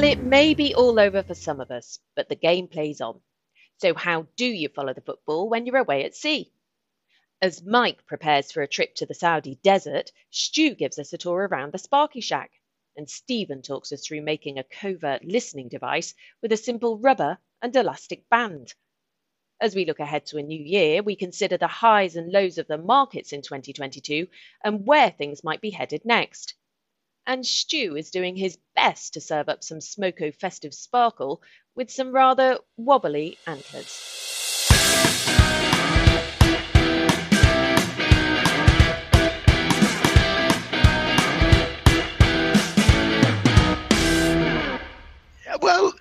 Well, it may be all over for some of us, but the game plays on. So, how do you follow the football when you're away at sea? As Mike prepares for a trip to the Saudi desert, Stu gives us a tour around the Sparky Shack, and Steven talks us through making a covert listening device with a simple rubber and elastic band. As we look ahead to a new year, we consider the highs and lows of the markets in 2022 and where things might be headed next. And Stu is doing his best to serve up some Smoko festive sparkle with some rather wobbly antlers. Well,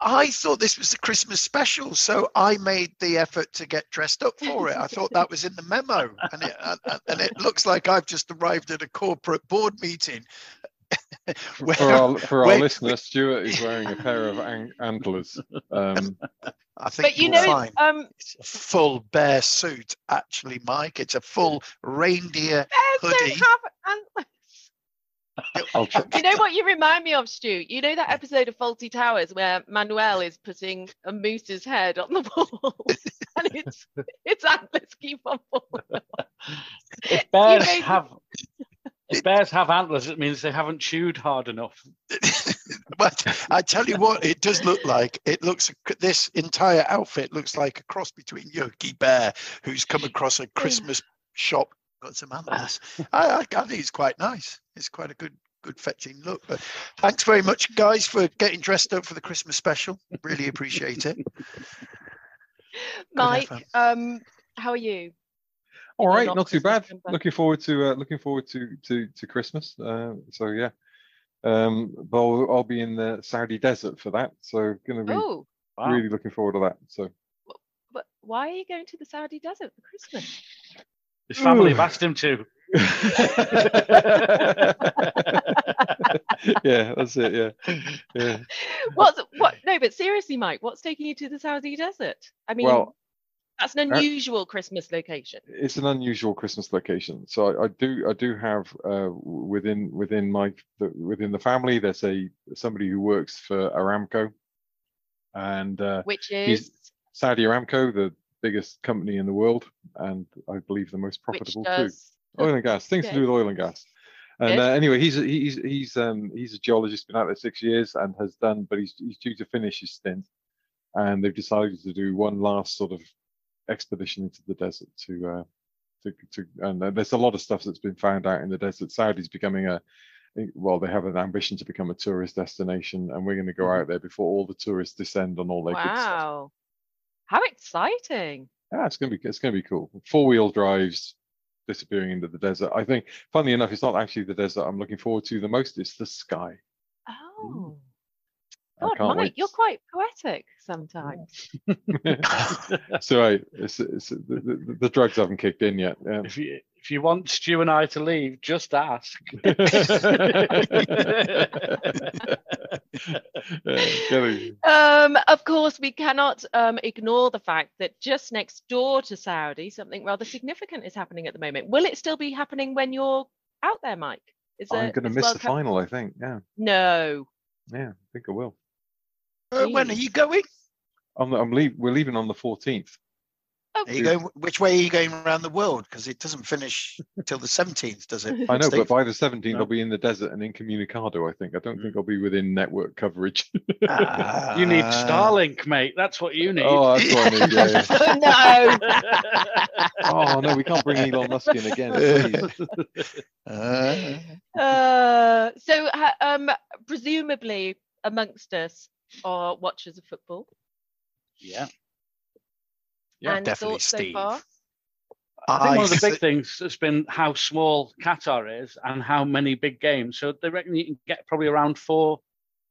I thought this was the Christmas special, so I made the effort to get dressed up for it. I thought that was in the memo, and it and it looks like I've just arrived at a corporate board meeting. where, for our, for our listeners, Stuart is wearing a pair of an- antlers. Um, I think but you know, fine. um, it's a full bear suit, actually, Mike. It's a full reindeer hoodie. you know what you remind me of, Stu? You know that episode of Fawlty Towers where Manuel is putting a moose's head on the wall, and it's it's antlers keep on falling. If bears made... have if bears have antlers, it means they haven't chewed hard enough. but I tell you what, it does look like it looks. This entire outfit looks like a cross between Yogi Bear, who's come across a Christmas shop got some antlers. I, I, I think it's quite nice. It's quite a good good fetching look. But thanks very much, guys, for getting dressed up for the Christmas special. Really appreciate it. Mike, um, how are you? All right, not, not too bad. Looking forward to uh, looking forward to to to Christmas. Uh, so yeah, um, but I'll, I'll, be in the Saudi desert for that. So going to be oh, wow. really looking forward to that. So. But why are you going to the Saudi desert for Christmas? His family have asked him to. yeah, that's it. Yeah, yeah. What's what? No, but seriously, Mike, what's taking you to the Saudi desert? I mean, well, that's an uh, unusual uh, Christmas location. It's an unusual Christmas location. So I, I do, I do have uh, within within my the, within the family. There's a somebody who works for Aramco, and uh, which is Saudi Aramco, the biggest company in the world, and I believe the most profitable too. Oil and gas, things to do with oil and gas. And uh, anyway, he's he's he's um he's a geologist, been out there six years, and has done, but he's he's due to finish his stint, and they've decided to do one last sort of expedition into the desert to uh to to and there's a lot of stuff that's been found out in the desert. Saudi's becoming a well, they have an ambition to become a tourist destination, and we're going to go mm-hmm. out there before all the tourists descend on all their wow. good stuff. How exciting! Yeah, it's gonna be it's gonna be cool. Four wheel drives disappearing into the desert. I think, funnily enough, it's not actually the desert I'm looking forward to the most. It's the sky. Oh. God, Mike, you're quite poetic sometimes. so right, it's, it's, the, the, the, drugs haven't kicked in yet. Yeah. If you if you want Stu and I to leave, just ask. um, of course, we cannot um, ignore the fact that just next door to Saudi, something rather significant is happening at the moment. Will it still be happening when you're out there, Mike? Is I'm going to miss World the Cup? final, I think. Yeah. No. Yeah, I think I will. Uh, when are you going? I'm, I'm leave, we're leaving on the 14th. Oh. Are you going, which way are you going around the world? Because it doesn't finish till the 17th, does it? I know, Steve? but by the 17th, no. I'll be in the desert and incommunicado, I think. I don't think I'll be within network coverage. uh, you need Starlink, mate. That's what you need. Oh, that's what I need. Yeah, yeah. no. oh, no, we can't bring Elon Musk in again, please. Uh, uh, so, um, presumably, amongst us are watchers of football. Yeah. Yeah, and definitely Steve. So I think one of the big things has been how small Qatar is and how many big games. So they reckon you can get probably around four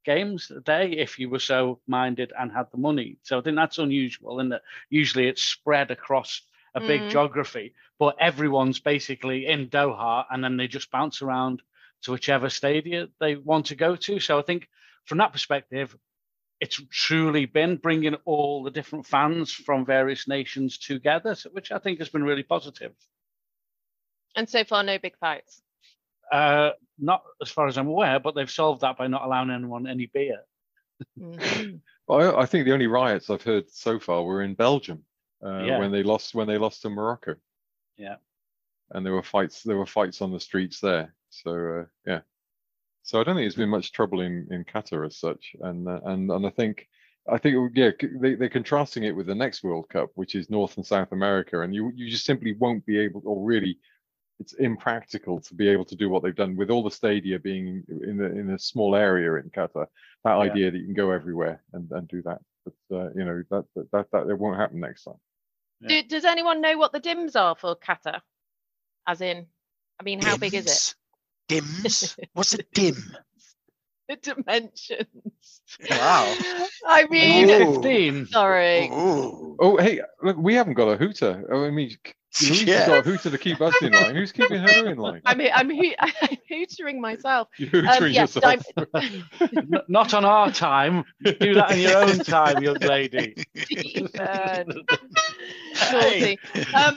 games a day if you were so minded and had the money. So I think that's unusual in that usually it's spread across a big mm. geography, but everyone's basically in Doha and then they just bounce around to whichever stadium they want to go to. So I think from that perspective, it's truly been bringing all the different fans from various nations together, which I think has been really positive. And so far, no big fights. Uh, not as far as I'm aware, but they've solved that by not allowing anyone any beer. Mm-hmm. well, I, I, think the only riots I've heard so far were in Belgium uh, yeah. when they lost when they lost to Morocco. Yeah, and there were fights. There were fights on the streets there. So uh, yeah, so I don't think there's been much trouble in in Qatar as such. And uh, and and I think I think yeah they, they're contrasting it with the next World Cup, which is North and South America, and you you just simply won't be able or really it's impractical to be able to do what they've done with all the stadia being in the in a small area in Qatar. That yeah. idea that you can go everywhere and, and do that, but uh, you know that, that that that it won't happen next time. Yeah. Do, does anyone know what the dims are for Qatar? As in, I mean, how dims? big is it? Dims? What's a dim? the dimensions. Wow. I mean, Ooh. 15. Sorry. Ooh. Oh, hey, look, we haven't got a hooter. Oh, I mean, Louise yeah. got a hooter to keep us in line. Who's keeping her in line? I'm, I'm, I'm hootering myself. You're hootering um, yes, yourself. Not on our time. Do that in your own time, young lady. Naughty. Um,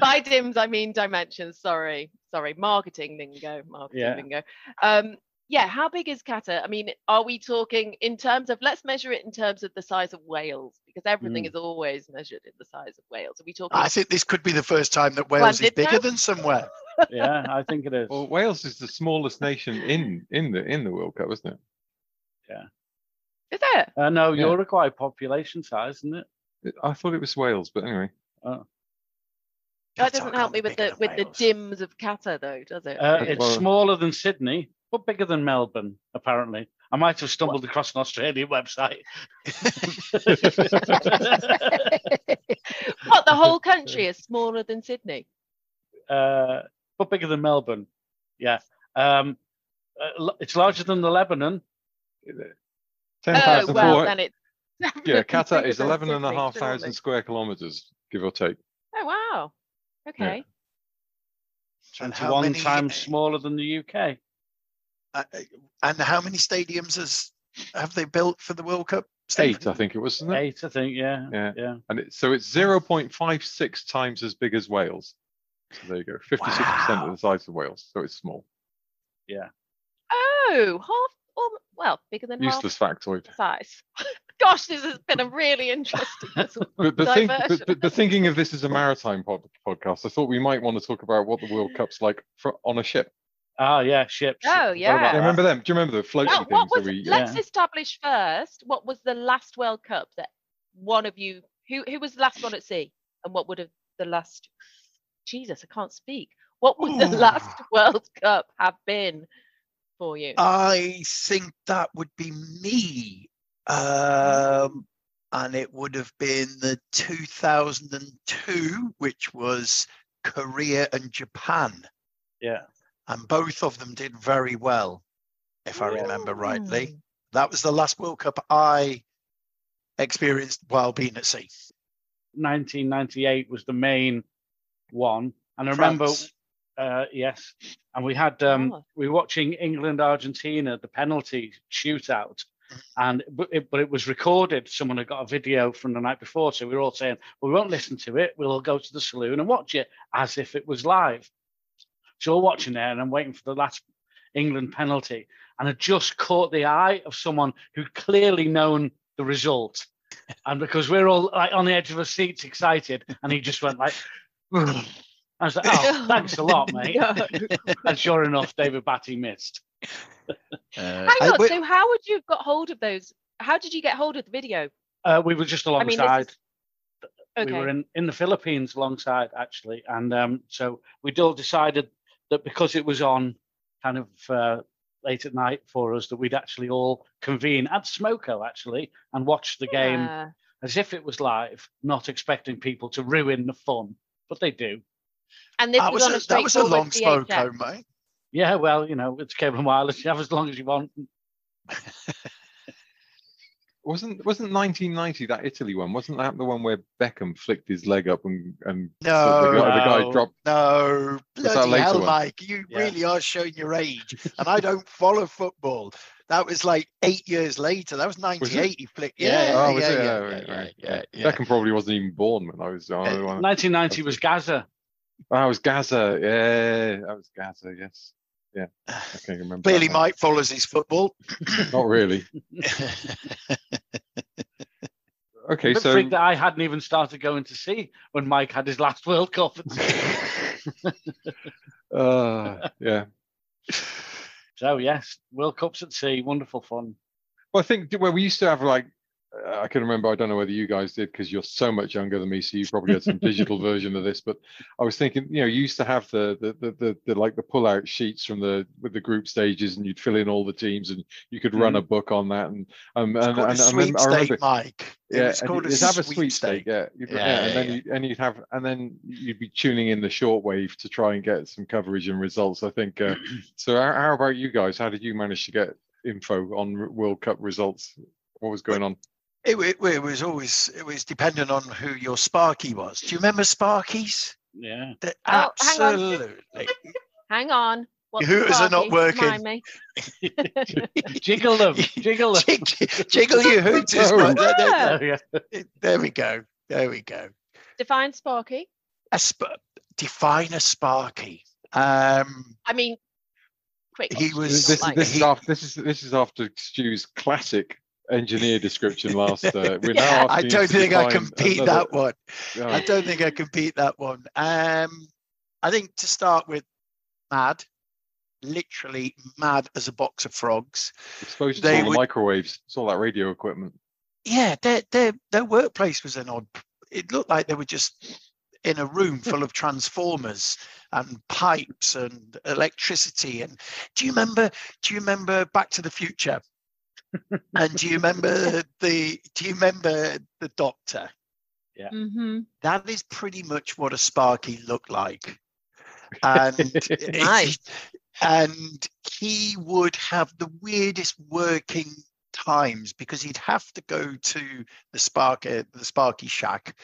by dims, I mean dimensions. Sorry, sorry. Marketing lingo. Marketing yeah. lingo. Um, yeah, how big is Qatar? I mean, are we talking in terms of let's measure it in terms of the size of Wales because everything mm. is always measured in the size of Wales. Are we talking? I think this could be the first time that Wales is bigger now? than somewhere. yeah, I think it is. Well, Wales is the smallest nation in in the in the World Cup, isn't it? Yeah. Is it? Uh, no, yeah. Uruguay population size, isn't it? I thought it was Wales, but anyway. Oh. That doesn't help me with the with Wales. the dims of Qatar, though, does it? Uh, it's well, smaller than Sydney, but bigger than Melbourne, apparently. I might have stumbled what? across an Australian website. what, the whole country is smaller than Sydney? Uh, but bigger than Melbourne, yeah. Um, uh, it's larger than the Lebanon. 10,000 oh, well, then it's yeah, Qatar is 11,500 square kilometers, give or take. Oh, wow. Okay. Yeah. 21 many, times smaller than the UK. Uh, and how many stadiums has have they built for the World Cup? Eight, I think it was. It? Eight, I think. Yeah. Yeah. Yeah. And it, so it's zero point five six times as big as Wales. So there you go. Fifty six percent of the size of Wales. So it's small. Yeah. Oh, half or well, bigger than useless half factoid size. Gosh, this has been a really interesting but, but, think, but, but, thinking of this as a maritime pod, podcast, I thought we might want to talk about what the World Cup's like for, on a ship. Oh yeah, ships. Oh yeah. remember them? Do you remember the floating well, what was, we, Let's yeah. establish first what was the last World Cup that one of you who who was the last one at sea, and what would have the last? Jesus, I can't speak. What would Ooh. the last World Cup have been for you? I think that would be me, um, and it would have been the 2002, which was Korea and Japan. Yeah and both of them did very well, if I remember rightly. That was the last World Cup I experienced while being at sea. 1998 was the main one, and I remember, uh, yes, and we had um, oh. we were watching England Argentina, the penalty shootout, mm-hmm. and but it, but it was recorded. Someone had got a video from the night before, so we were all saying, well, "We won't listen to it. We'll all go to the saloon and watch it as if it was live." So we're watching there, and I'm waiting for the last England penalty, and I just caught the eye of someone who clearly known the result, and because we're all like on the edge of our seats, excited, and he just went like. I was like, "Oh, thanks a lot, mate." and sure enough, David Batty missed. Uh, Hang on. so, how would you have got hold of those? How did you get hold of the video? Uh, we were just alongside. I mean, Okay. We were in, in the Philippines alongside actually, and um, so we'd all decided that because it was on kind of uh, late at night for us, that we'd actually all convene at Smoko actually and watch the game yeah. as if it was live, not expecting people to ruin the fun, but they do. And this was, was, a, a that was a long Smoko, mate. Yeah, well, you know, it's cable and wireless. You have as long as you want. Wasn't wasn't 1990 that Italy one? Wasn't that the one where Beckham flicked his leg up and and no, the, guy, the guy dropped? No, bloody hell, one? Mike, you yeah. really are showing your age, and I don't follow football. That was like eight years later. That was 98. he flicked. Yeah, yeah, oh, yeah, yeah, yeah, right, yeah, right. yeah, yeah, Beckham probably wasn't even born when I was. Uh, 1990 was Gazza. That was Gazza. Yeah, that was Gazza. Yes. Yeah, I can remember. Clearly, Mike follows his football. Not really. okay, so that I hadn't even started going to see when Mike had his last World Cup. uh, yeah. So yes, World Cups at sea, wonderful fun. Well, I think well, we used to have like I can remember. I don't know whether you guys did because you're so much younger than me, so you probably had some digital version of this. But I was thinking, you know, you used to have the the, the the the, like the pull out sheets from the with the group stages, and you'd fill in all the teams, and you could run mm. a book on that. And um and, and, and I remember, Mike. Yeah, you'd have a sweepstake. Yeah, yeah, yeah, and then you, and you'd have and then you'd be tuning in the shortwave to try and get some coverage and results. I think. Uh, so how, how about you guys? How did you manage to get info on World Cup results? What was going on? It, it, it, was always it was dependent on who your Sparky was. Do you remember Sparkies? Yeah. Oh, absolutely. Hang on. What's your hooters are not working. jiggle them, jiggle them. Jig, jiggle your hooters. Oh, there, there, there, we go. There we go. Define Sparky. A sp- define a Sparky. Um, I mean, quick. He was. This, like, this, he, is after, this is this is after Stu's classic engineer description last. Uh, we're yeah, I don't think I can beat another... that one. Oh. I don't think I can beat that one. Um, I think to start with, mad, literally mad as a box of frogs. Exposed to all would... the microwaves. It's all that radio equipment. Yeah, their their their workplace was an odd. It looked like they were just in a room full of transformers and pipes and electricity. And do you remember? Do you remember Back to the Future? And do you remember the do you remember the doctor yeah mm-hmm. that is pretty much what a sparky looked like and nice. and he would have the weirdest working times because he'd have to go to the spark uh, the sparky shack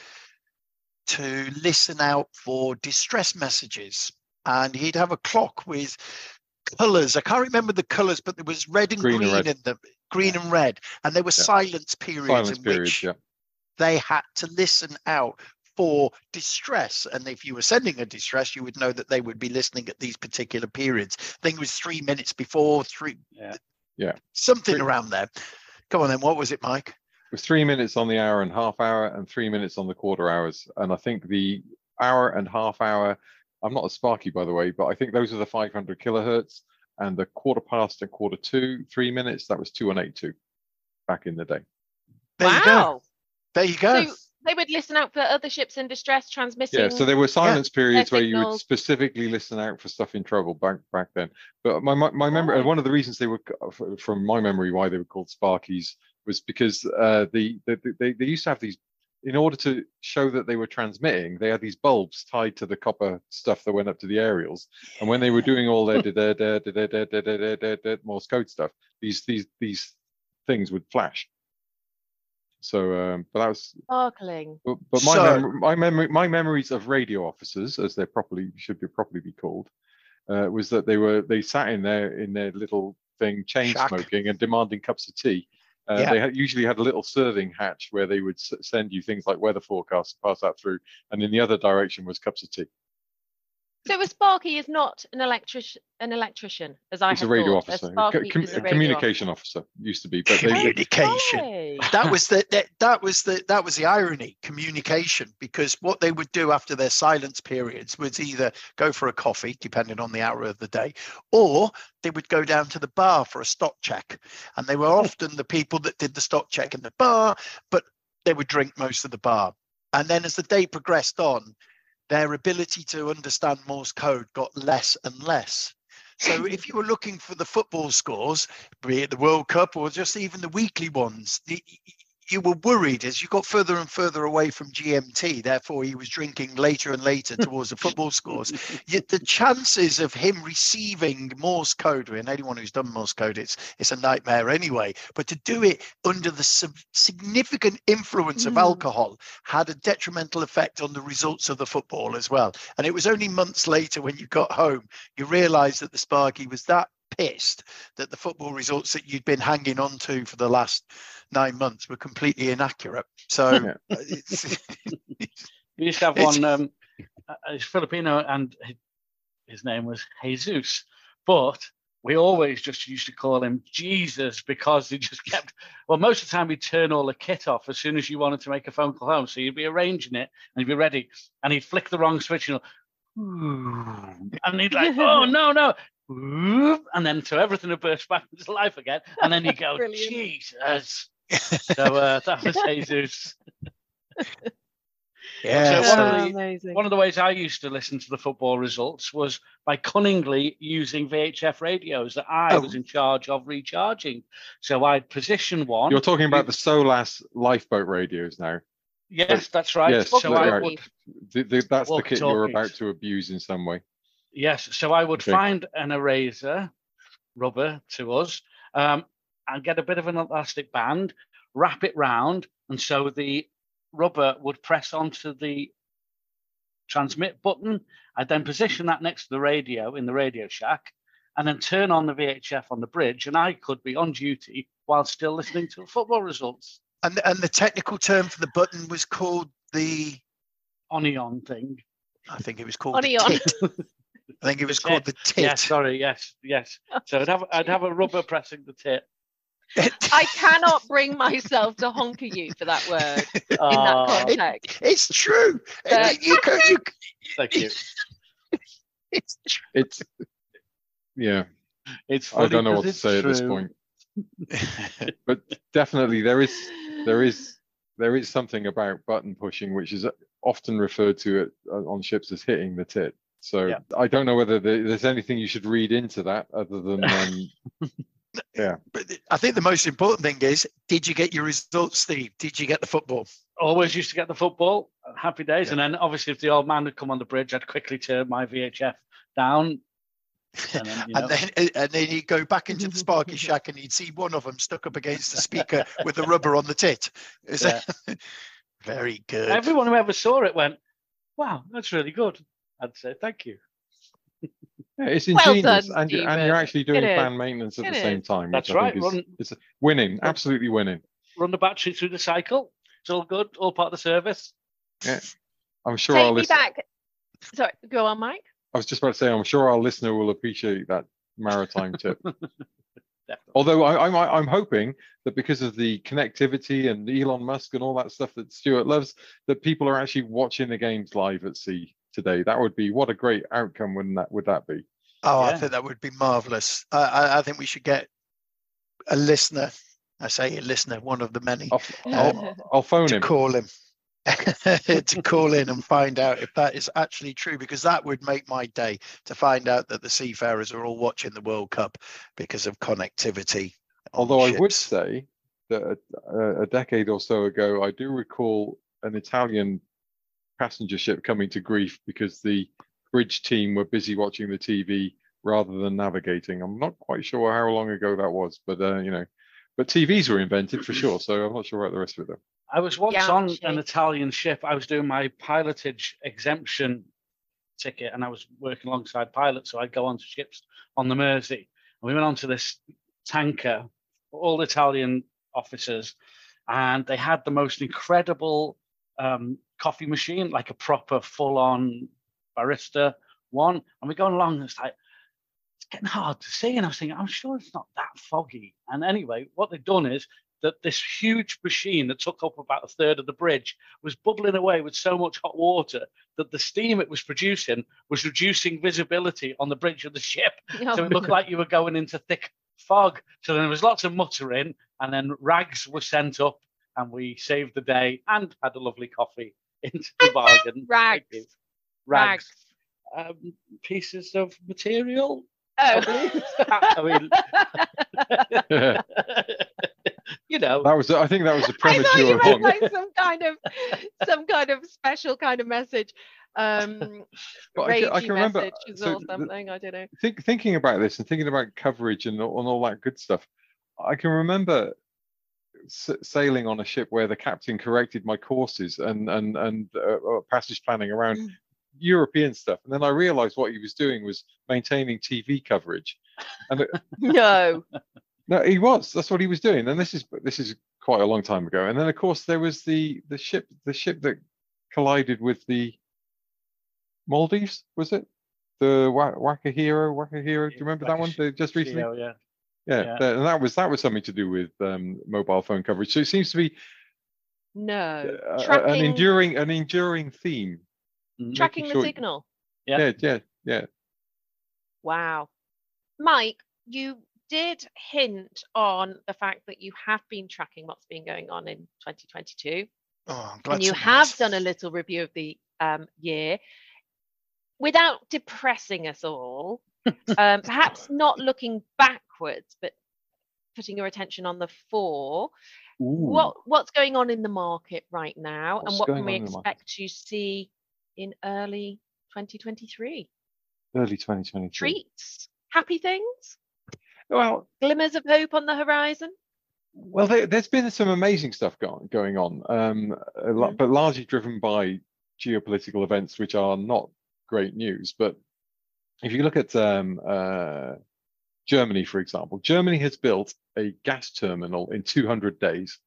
to listen out for distress messages and he'd have a clock with colors. I can't remember the colors, but there was red and green, green and in them, green and red, and there were yeah. silence periods silence in periods, which yeah. they had to listen out for distress. And if you were sending a distress, you would know that they would be listening at these particular periods. I think it was three minutes before, three, yeah, yeah, something three. around there. Come on, then. What was it, Mike? It was three minutes on the hour and half hour, and three minutes on the quarter hours. And I think the hour and half hour I'm not a Sparky, by the way, but I think those are the 500 kilohertz. And the quarter past and quarter two, three minutes, that was 2182 back in the day. There wow. you go. There you go. So they would listen out for other ships in distress transmitting. Yeah, so there were silence yeah. periods where you would specifically listen out for stuff in trouble back back then. But my my, my memory, oh. one of the reasons they were, from my memory, why they were called Sparkies was because uh, the, the, they they used to have these in order to show that they were transmitting, they had these bulbs tied to the copper stuff that went up to the aerials. And when they were doing all their Morse code stuff, these these these things would flash. So, um, but that was sparkling. But, but my so, mem- my memory my memories of radio officers, as they properly should be properly be called, uh, was that they were they sat in there in their little thing, chain Shack. smoking and demanding cups of tea uh, yeah. They had, usually had a little serving hatch where they would s- send you things like weather forecasts, pass that through, and in the other direction was cups of tea. So a Sparky is not an electric an electrician, as I He's a radio thought. officer, a, Com- a, a communication officer. officer. used to be, but communication. that was the that, that was the that was the irony. Communication, because what they would do after their silence periods was either go for a coffee, depending on the hour of the day, or they would go down to the bar for a stock check, and they were often the people that did the stock check in the bar, but they would drink most of the bar. And then as the day progressed on, their ability to understand Morse code got less and less. So if you were looking for the football scores, be it the World Cup or just even the weekly ones, you were worried as you got further and further away from GMT. Therefore, he was drinking later and later towards the football scores. Yet the chances of him receiving Morse code, and anyone who's done Morse code, it's it's a nightmare anyway. But to do it under the significant influence of mm. alcohol had a detrimental effect on the results of the football as well. And it was only months later when you got home you realised that the Sparky was that pissed that the football results that you'd been hanging on to for the last nine months were completely inaccurate. So we used to have one. Um, uh, Filipino, and his name was Jesus but we always just used to call him Jesus because he just kept. Well, most of the time he'd turn all the kit off as soon as you wanted to make a phone call home. So you'd be arranging it and you'd be ready, and he'd flick the wrong switch and, and he'd like, oh no no, and then so everything would burst back into life again, and then you go, Jesus. so uh, that was Jesus. Yeah. So one, of the, one of the ways I used to listen to the football results was by cunningly using VHF radios that I oh. was in charge of recharging. So I'd position one. You're talking about the Solas lifeboat radios now. Yes, that's right. Yes, so right. Would, the, the, that's the kit you're about to abuse in some way. Yes, so I would okay. find an eraser rubber to us um, and get a bit of an elastic band, wrap it round, and so the rubber would press onto the transmit button. I'd then position that next to the radio in the Radio Shack and then turn on the VHF on the bridge, and I could be on duty while still listening to football results. And the, and the technical term for the button was called the Onion thing. I think it was called Onion. I think it was called the tit. Yes, sorry, yes, yes. So I'd have I'd have a rubber pressing the tit, I cannot bring myself to honker you for that word in that context. It, it's true. But, you, you, you, Thank you. It's true. It's yeah. It's I don't know what to say true. at this point. but definitely there is there is there is something about button pushing which is often referred to it uh, on ships as hitting the tit. So yeah. I don't know whether there's anything you should read into that other than um, yeah. But I think the most important thing is, did you get your results, Steve? Did you get the football? Always used to get the football. Happy days. Yeah. And then obviously, if the old man had come on the bridge, I'd quickly turn my VHF down. And then, you know. and then, and then he'd go back into the Sparky shack and he'd see one of them stuck up against the speaker with the rubber on the tit. Is yeah. that very good? Everyone who ever saw it went, "Wow, that's really good." I'd say thank you. Yeah, it's ingenious, well done, and, you're, and, you're actually doing plan maintenance at it the is. same time. That's right. Is, run, it's winning, absolutely winning. Run the battery through the cycle. It's all good, all part of the service. Yeah, I'm sure. Take our me back. Sorry, go on, Mike. I was just about to say, I'm sure our listener will appreciate that maritime tip. Although I, I'm, I'm hoping that because of the connectivity and Elon Musk and all that stuff that Stuart loves, that people are actually watching the games live at sea today. That would be what a great outcome wouldn't that would that be? Oh, yeah. I think that would be marvelous. I, I, think we should get a listener. I say a listener, one of the many. I'll, I'll, um, I'll phone to him. Call him. to call in and find out if that is actually true because that would make my day to find out that the seafarers are all watching the World Cup because of connectivity. Although I would say that a, a, decade or so ago, I do recall an Italian passenger ship coming to grief because the bridge team were busy watching the TV rather than navigating. I'm not quite sure how long ago that was, but uh, you know, but TVs were invented for sure. So I'm not sure about the rest of it though. I was once yeah, on an Italian ship. I was doing my pilotage exemption ticket, and I was working alongside pilots. So I'd go onto ships on the Mersey, and we went onto this tanker, all Italian officers, and they had the most incredible um, coffee machine, like a proper full-on barista one. And we're going along, and it's like it's getting hard to see. And I was thinking, I'm sure it's not that foggy. And anyway, what they've done is that this huge machine that took up about a third of the bridge was bubbling away with so much hot water that the steam it was producing was reducing visibility on the bridge of the ship. Oh, so it looked like you were going into thick fog. So then there was lots of muttering, and then rags were sent up, and we saved the day and had a lovely coffee into the bargain. rags. Rags. Um, pieces of material. Oh. I mean, you know. That was. I think that was a premature. I thought you meant like some kind of, some kind of special kind of message. Um, I can, I can remember so or something. The, I don't know. Think, thinking about this and thinking about coverage and, and all that good stuff, I can remember sailing on a ship where the captain corrected my courses and and and uh, uh, passage planning around mm. European stuff, and then I realised what he was doing was maintaining TV coverage. And it, no, no, he was. That's what he was doing. And this is this is quite a long time ago. And then of course there was the the ship the ship that collided with the Maldives, was it? the Wakashio, Waka Hero. Do you remember that one? Just recently. yeah. Yeah, yeah. and that was that was something to do with um, mobile phone coverage. So it seems to be no uh, tracking, an enduring an enduring theme. Mm-hmm. Tracking the sure signal. Yeah. yeah, yeah, yeah. Wow, Mike, you did hint on the fact that you have been tracking what's been going on in 2022. Oh, and you have done a little review of the um, year without depressing us all, um, perhaps not looking backwards, but putting your attention on the four. Ooh. What what's going on in the market right now, what's and what can we expect to see in early 2023? Early 2023. Treats, happy things. Well, glimmers of hope on the horizon. Well, there, has been some amazing stuff going going on, um, mm. but largely driven by geopolitical events, which are not great news. But if you look at um, uh, Germany, for example, Germany has built a gas terminal in 200 days.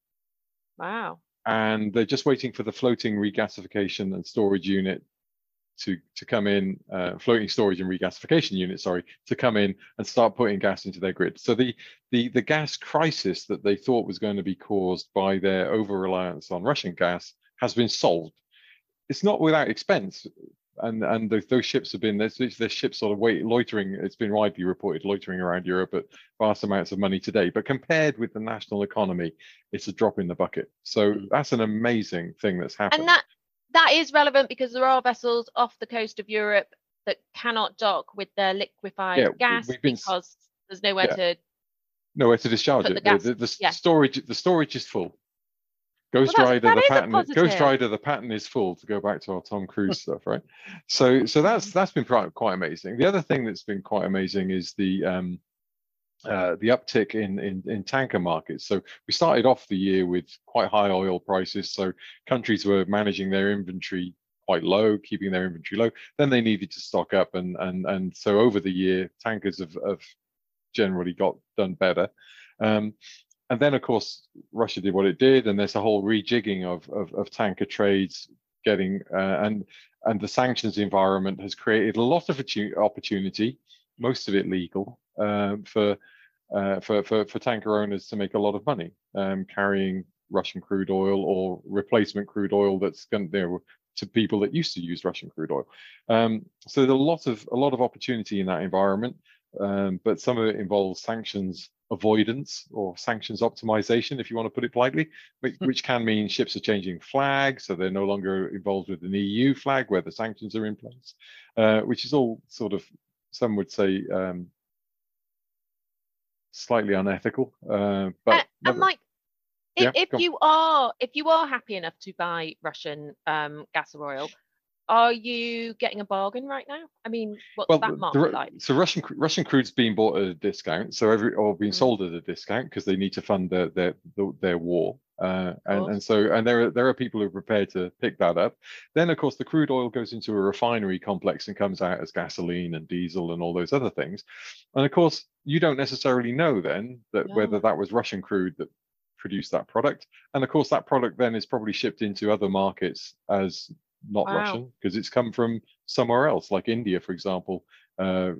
Wow. And they're just waiting for the floating regasification and storage unit to, to come in, uh, floating storage and regasification unit, sorry, to come in and start putting gas into their grid. So the, the, the gas crisis that they thought was going to be caused by their over reliance on Russian gas has been solved. It's not without expense and and those, those ships have been there's, there's ships sort of wait loitering it's been widely reported loitering around europe at vast amounts of money today but compared with the national economy it's a drop in the bucket so mm. that's an amazing thing that's happened and that that is relevant because there are vessels off the coast of europe that cannot dock with their liquefied yeah, gas been, because there's nowhere yeah. to nowhere to discharge it the, the, the, yeah. storage the storage is full Ghost well, Rider, the pattern. Ghost Rider, the pattern is full. To go back to our Tom Cruise stuff, right? So, so that's mm-hmm. that's been quite quite amazing. The other thing that's been quite amazing is the um, uh, the uptick in, in in tanker markets. So we started off the year with quite high oil prices. So countries were managing their inventory quite low, keeping their inventory low. Then they needed to stock up, and and and so over the year, tankers have, have generally got done better. Um, and then of course Russia did what it did, and there's a whole rejigging of of, of tanker trades getting uh, and and the sanctions environment has created a lot of opportunity, most of it legal, um, for, uh, for for for tanker owners to make a lot of money um, carrying Russian crude oil or replacement crude oil that's going you know, to people that used to use Russian crude oil. Um, so there's a lot of a lot of opportunity in that environment, um, but some of it involves sanctions avoidance or sanctions optimization, if you want to put it politely, which, hmm. which, can mean ships are changing flags, so they're no longer involved with an EU flag where the sanctions are in place, uh, which is all sort of, some would say, um, slightly unethical. Uh, but and, Mike, if, yeah, if you are if you are happy enough to buy Russian um, gas or oil, are you getting a bargain right now? I mean, what's well, that market the, like? So Russian Russian crude's being bought at a discount, so every or being mm. sold at a discount because they need to fund their their their war. Uh, and, and so and there are there are people who are prepared to pick that up. Then of course the crude oil goes into a refinery complex and comes out as gasoline and diesel and all those other things. And of course you don't necessarily know then that no. whether that was Russian crude that produced that product. And of course that product then is probably shipped into other markets as not wow. Russian because it's come from somewhere else, like India, for example. Uh,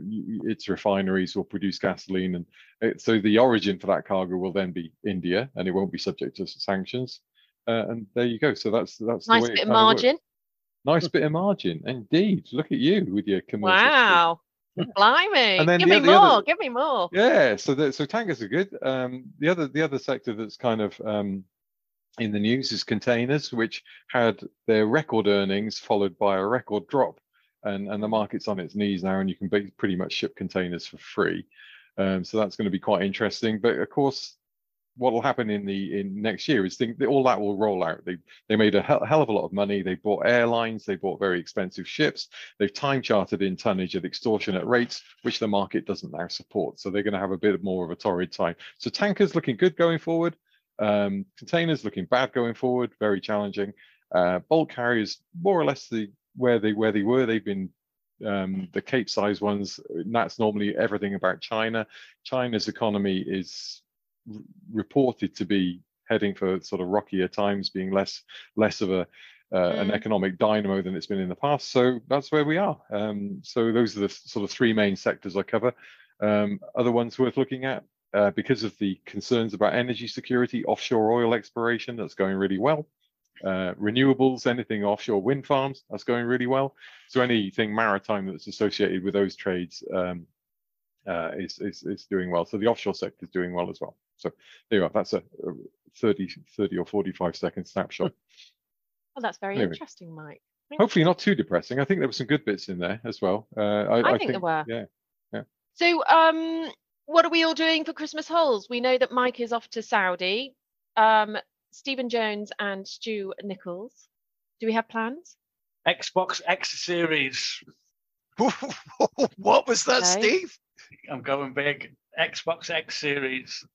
its refineries will produce gasoline, and it, so the origin for that cargo will then be India, and it won't be subject to sanctions. Uh, and there you go. So that's that's nice bit of margin. Works. Nice bit of margin, indeed. Look at you with your commercial. Wow. Blimey! And then give the, me more. Other, give me more. Yeah. So the, so tankers are good. Um, the other the other sector that's kind of um, in the news is containers, which had their record earnings followed by a record drop. And, and the market's on its knees now, and you can pretty much ship containers for free. Um, so that's going to be quite interesting. But of course, what will happen in the in next year is think all that will roll out. They they made a hell, hell of a lot of money. They bought airlines. They bought very expensive ships. They've time chartered in tonnage at extortionate rates, which the market doesn't now support. So they're going to have a bit more of a torrid time. So tankers looking good going forward. Um, containers looking bad going forward, very challenging. Uh, bulk carriers more or less the where they where they were. They've been um, the Cape size ones. That's normally everything about China. China's economy is reported to be heading for sort of rockier times, being less less of a uh, mm. an economic dynamo than it's been in the past. So that's where we are. Um, so those are the sort of three main sectors I cover. Um, other ones worth looking at uh, because of the concerns about energy security, offshore oil exploration, that's going really well. Uh, renewables, anything offshore wind farms, that's going really well. So anything maritime that's associated with those trades um, uh, is, is, is doing well. So the offshore sector is doing well as well. So there you are. That's a 30, 30 or 45 second snapshot. Oh, that's very anyway. interesting, Mike. Hopefully not too depressing. I think there were some good bits in there as well. Uh, I, I, I, think, there were. Yeah, yeah. So, um, what are we all doing for Christmas holes? We know that Mike is off to Saudi. Um, Steven Jones and Stu Nichols. Do we have plans? Xbox X Series. what was that, okay. Steve? I'm going big. Xbox X Series.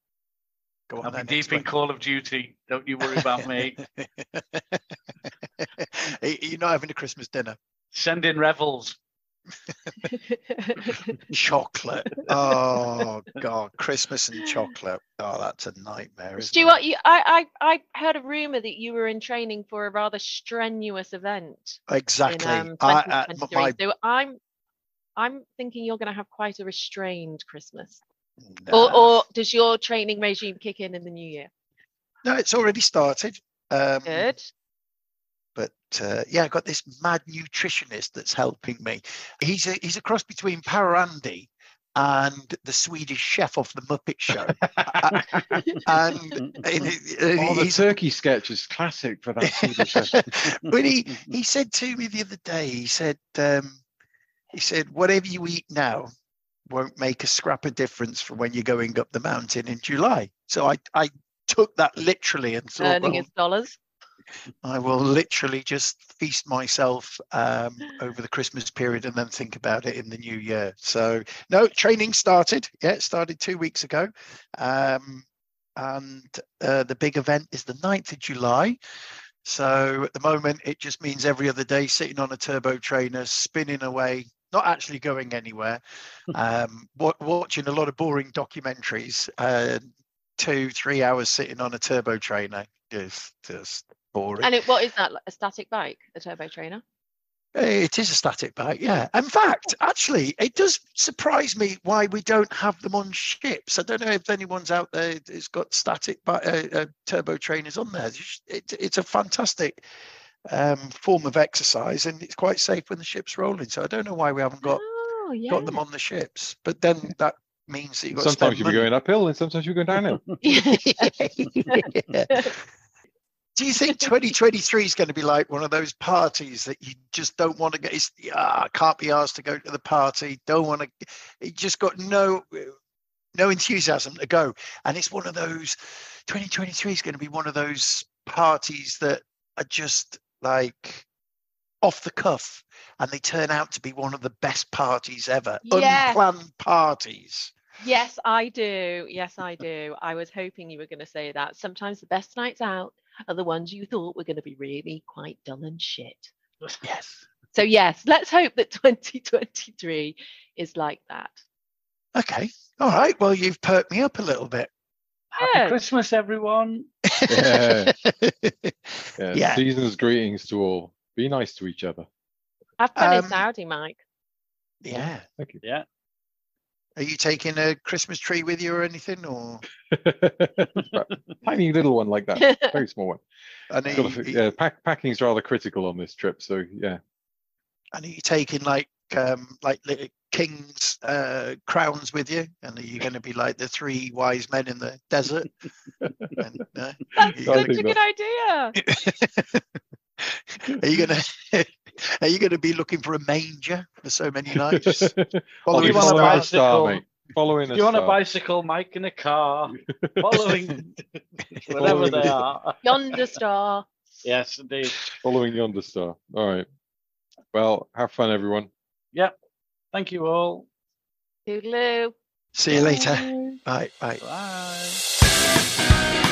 Go on, I'll be deep in Call of Duty. Don't you worry about me. You're not having a Christmas dinner. Send in revels. chocolate. Oh God, Christmas and chocolate. Oh, that's a nightmare. Stuart, you, I, I, I heard a rumor that you were in training for a rather strenuous event. Exactly. In, um, I, my... So I'm, I'm thinking you're going to have quite a restrained Christmas. Nah. Or, or does your training regime kick in in the new year? No, it's already started. Um, Good. But uh, yeah, I got this mad nutritionist that's helping me. He's a he's a cross between Power Andy and the Swedish chef off the Muppet Show. and, and oh, the turkey sketch is classic for that Swedish chef. but he he said to me the other day, he said um, he said whatever you eat now won't make a scrap of difference from when you're going up the mountain in July. So I I took that literally and thought, earning well, his dollars. I will literally just feast myself um, over the Christmas period and then think about it in the new year. So, no, training started. Yeah, it started two weeks ago. Um, and uh, the big event is the 9th of July. So at the moment, it just means every other day sitting on a turbo trainer, spinning away, not actually going anywhere, um, watching a lot of boring documentaries, uh, two, three hours sitting on a turbo trainer is just boring. And it, what is that? A static bike, a turbo trainer? It is a static bike, yeah. In fact, actually, it does surprise me why we don't have them on ships. I don't know if anyone's out there that's got static uh, uh, turbo trainers on there. It, it's a fantastic um, form of exercise, and it's quite safe when the ship's rolling. So I don't know why we haven't got oh, yeah. got them on the ships. But then that means that you got sometimes you'll be going uphill and sometimes you're going downhill. yeah. Do you think 2023 is going to be like one of those parties that you just don't want to get? It's, ah, can't be asked to go to the party. Don't want to. You just got no no enthusiasm to go, and it's one of those. 2023 is going to be one of those parties that are just like off the cuff, and they turn out to be one of the best parties ever. Unplanned parties. Yes, I do. Yes, I do. I was hoping you were going to say that. Sometimes the best nights out are the ones you thought were going to be really quite dull and shit. Yes. So, yes, let's hope that 2023 is like that. Okay. All right. Well, you've perked me up a little bit. Happy Christmas, everyone. yeah. yeah. yeah. Season's greetings to all. Be nice to each other. Have fun um, in Saudi, Mike. Yeah. Thank you. Yeah. Are you taking a Christmas tree with you or anything, or tiny little one like that, very small one? And you, yeah, pack, packing's rather critical on this trip, so yeah. And are you taking like um, like king's uh, crowns with you? And are you going to be like the three wise men in the desert? and, uh, That's such a good idea. are you gonna are you gonna be looking for a manger for so many nights? Following you want a bicycle? Following you want a bicycle, Mike, in a car, following whatever they are. Yonder star. Yes, indeed. Following yonder star. All right. Well, have fun, everyone. Yep. Thank you all. Toodaloo. See you later. Bye. Bye. Bye.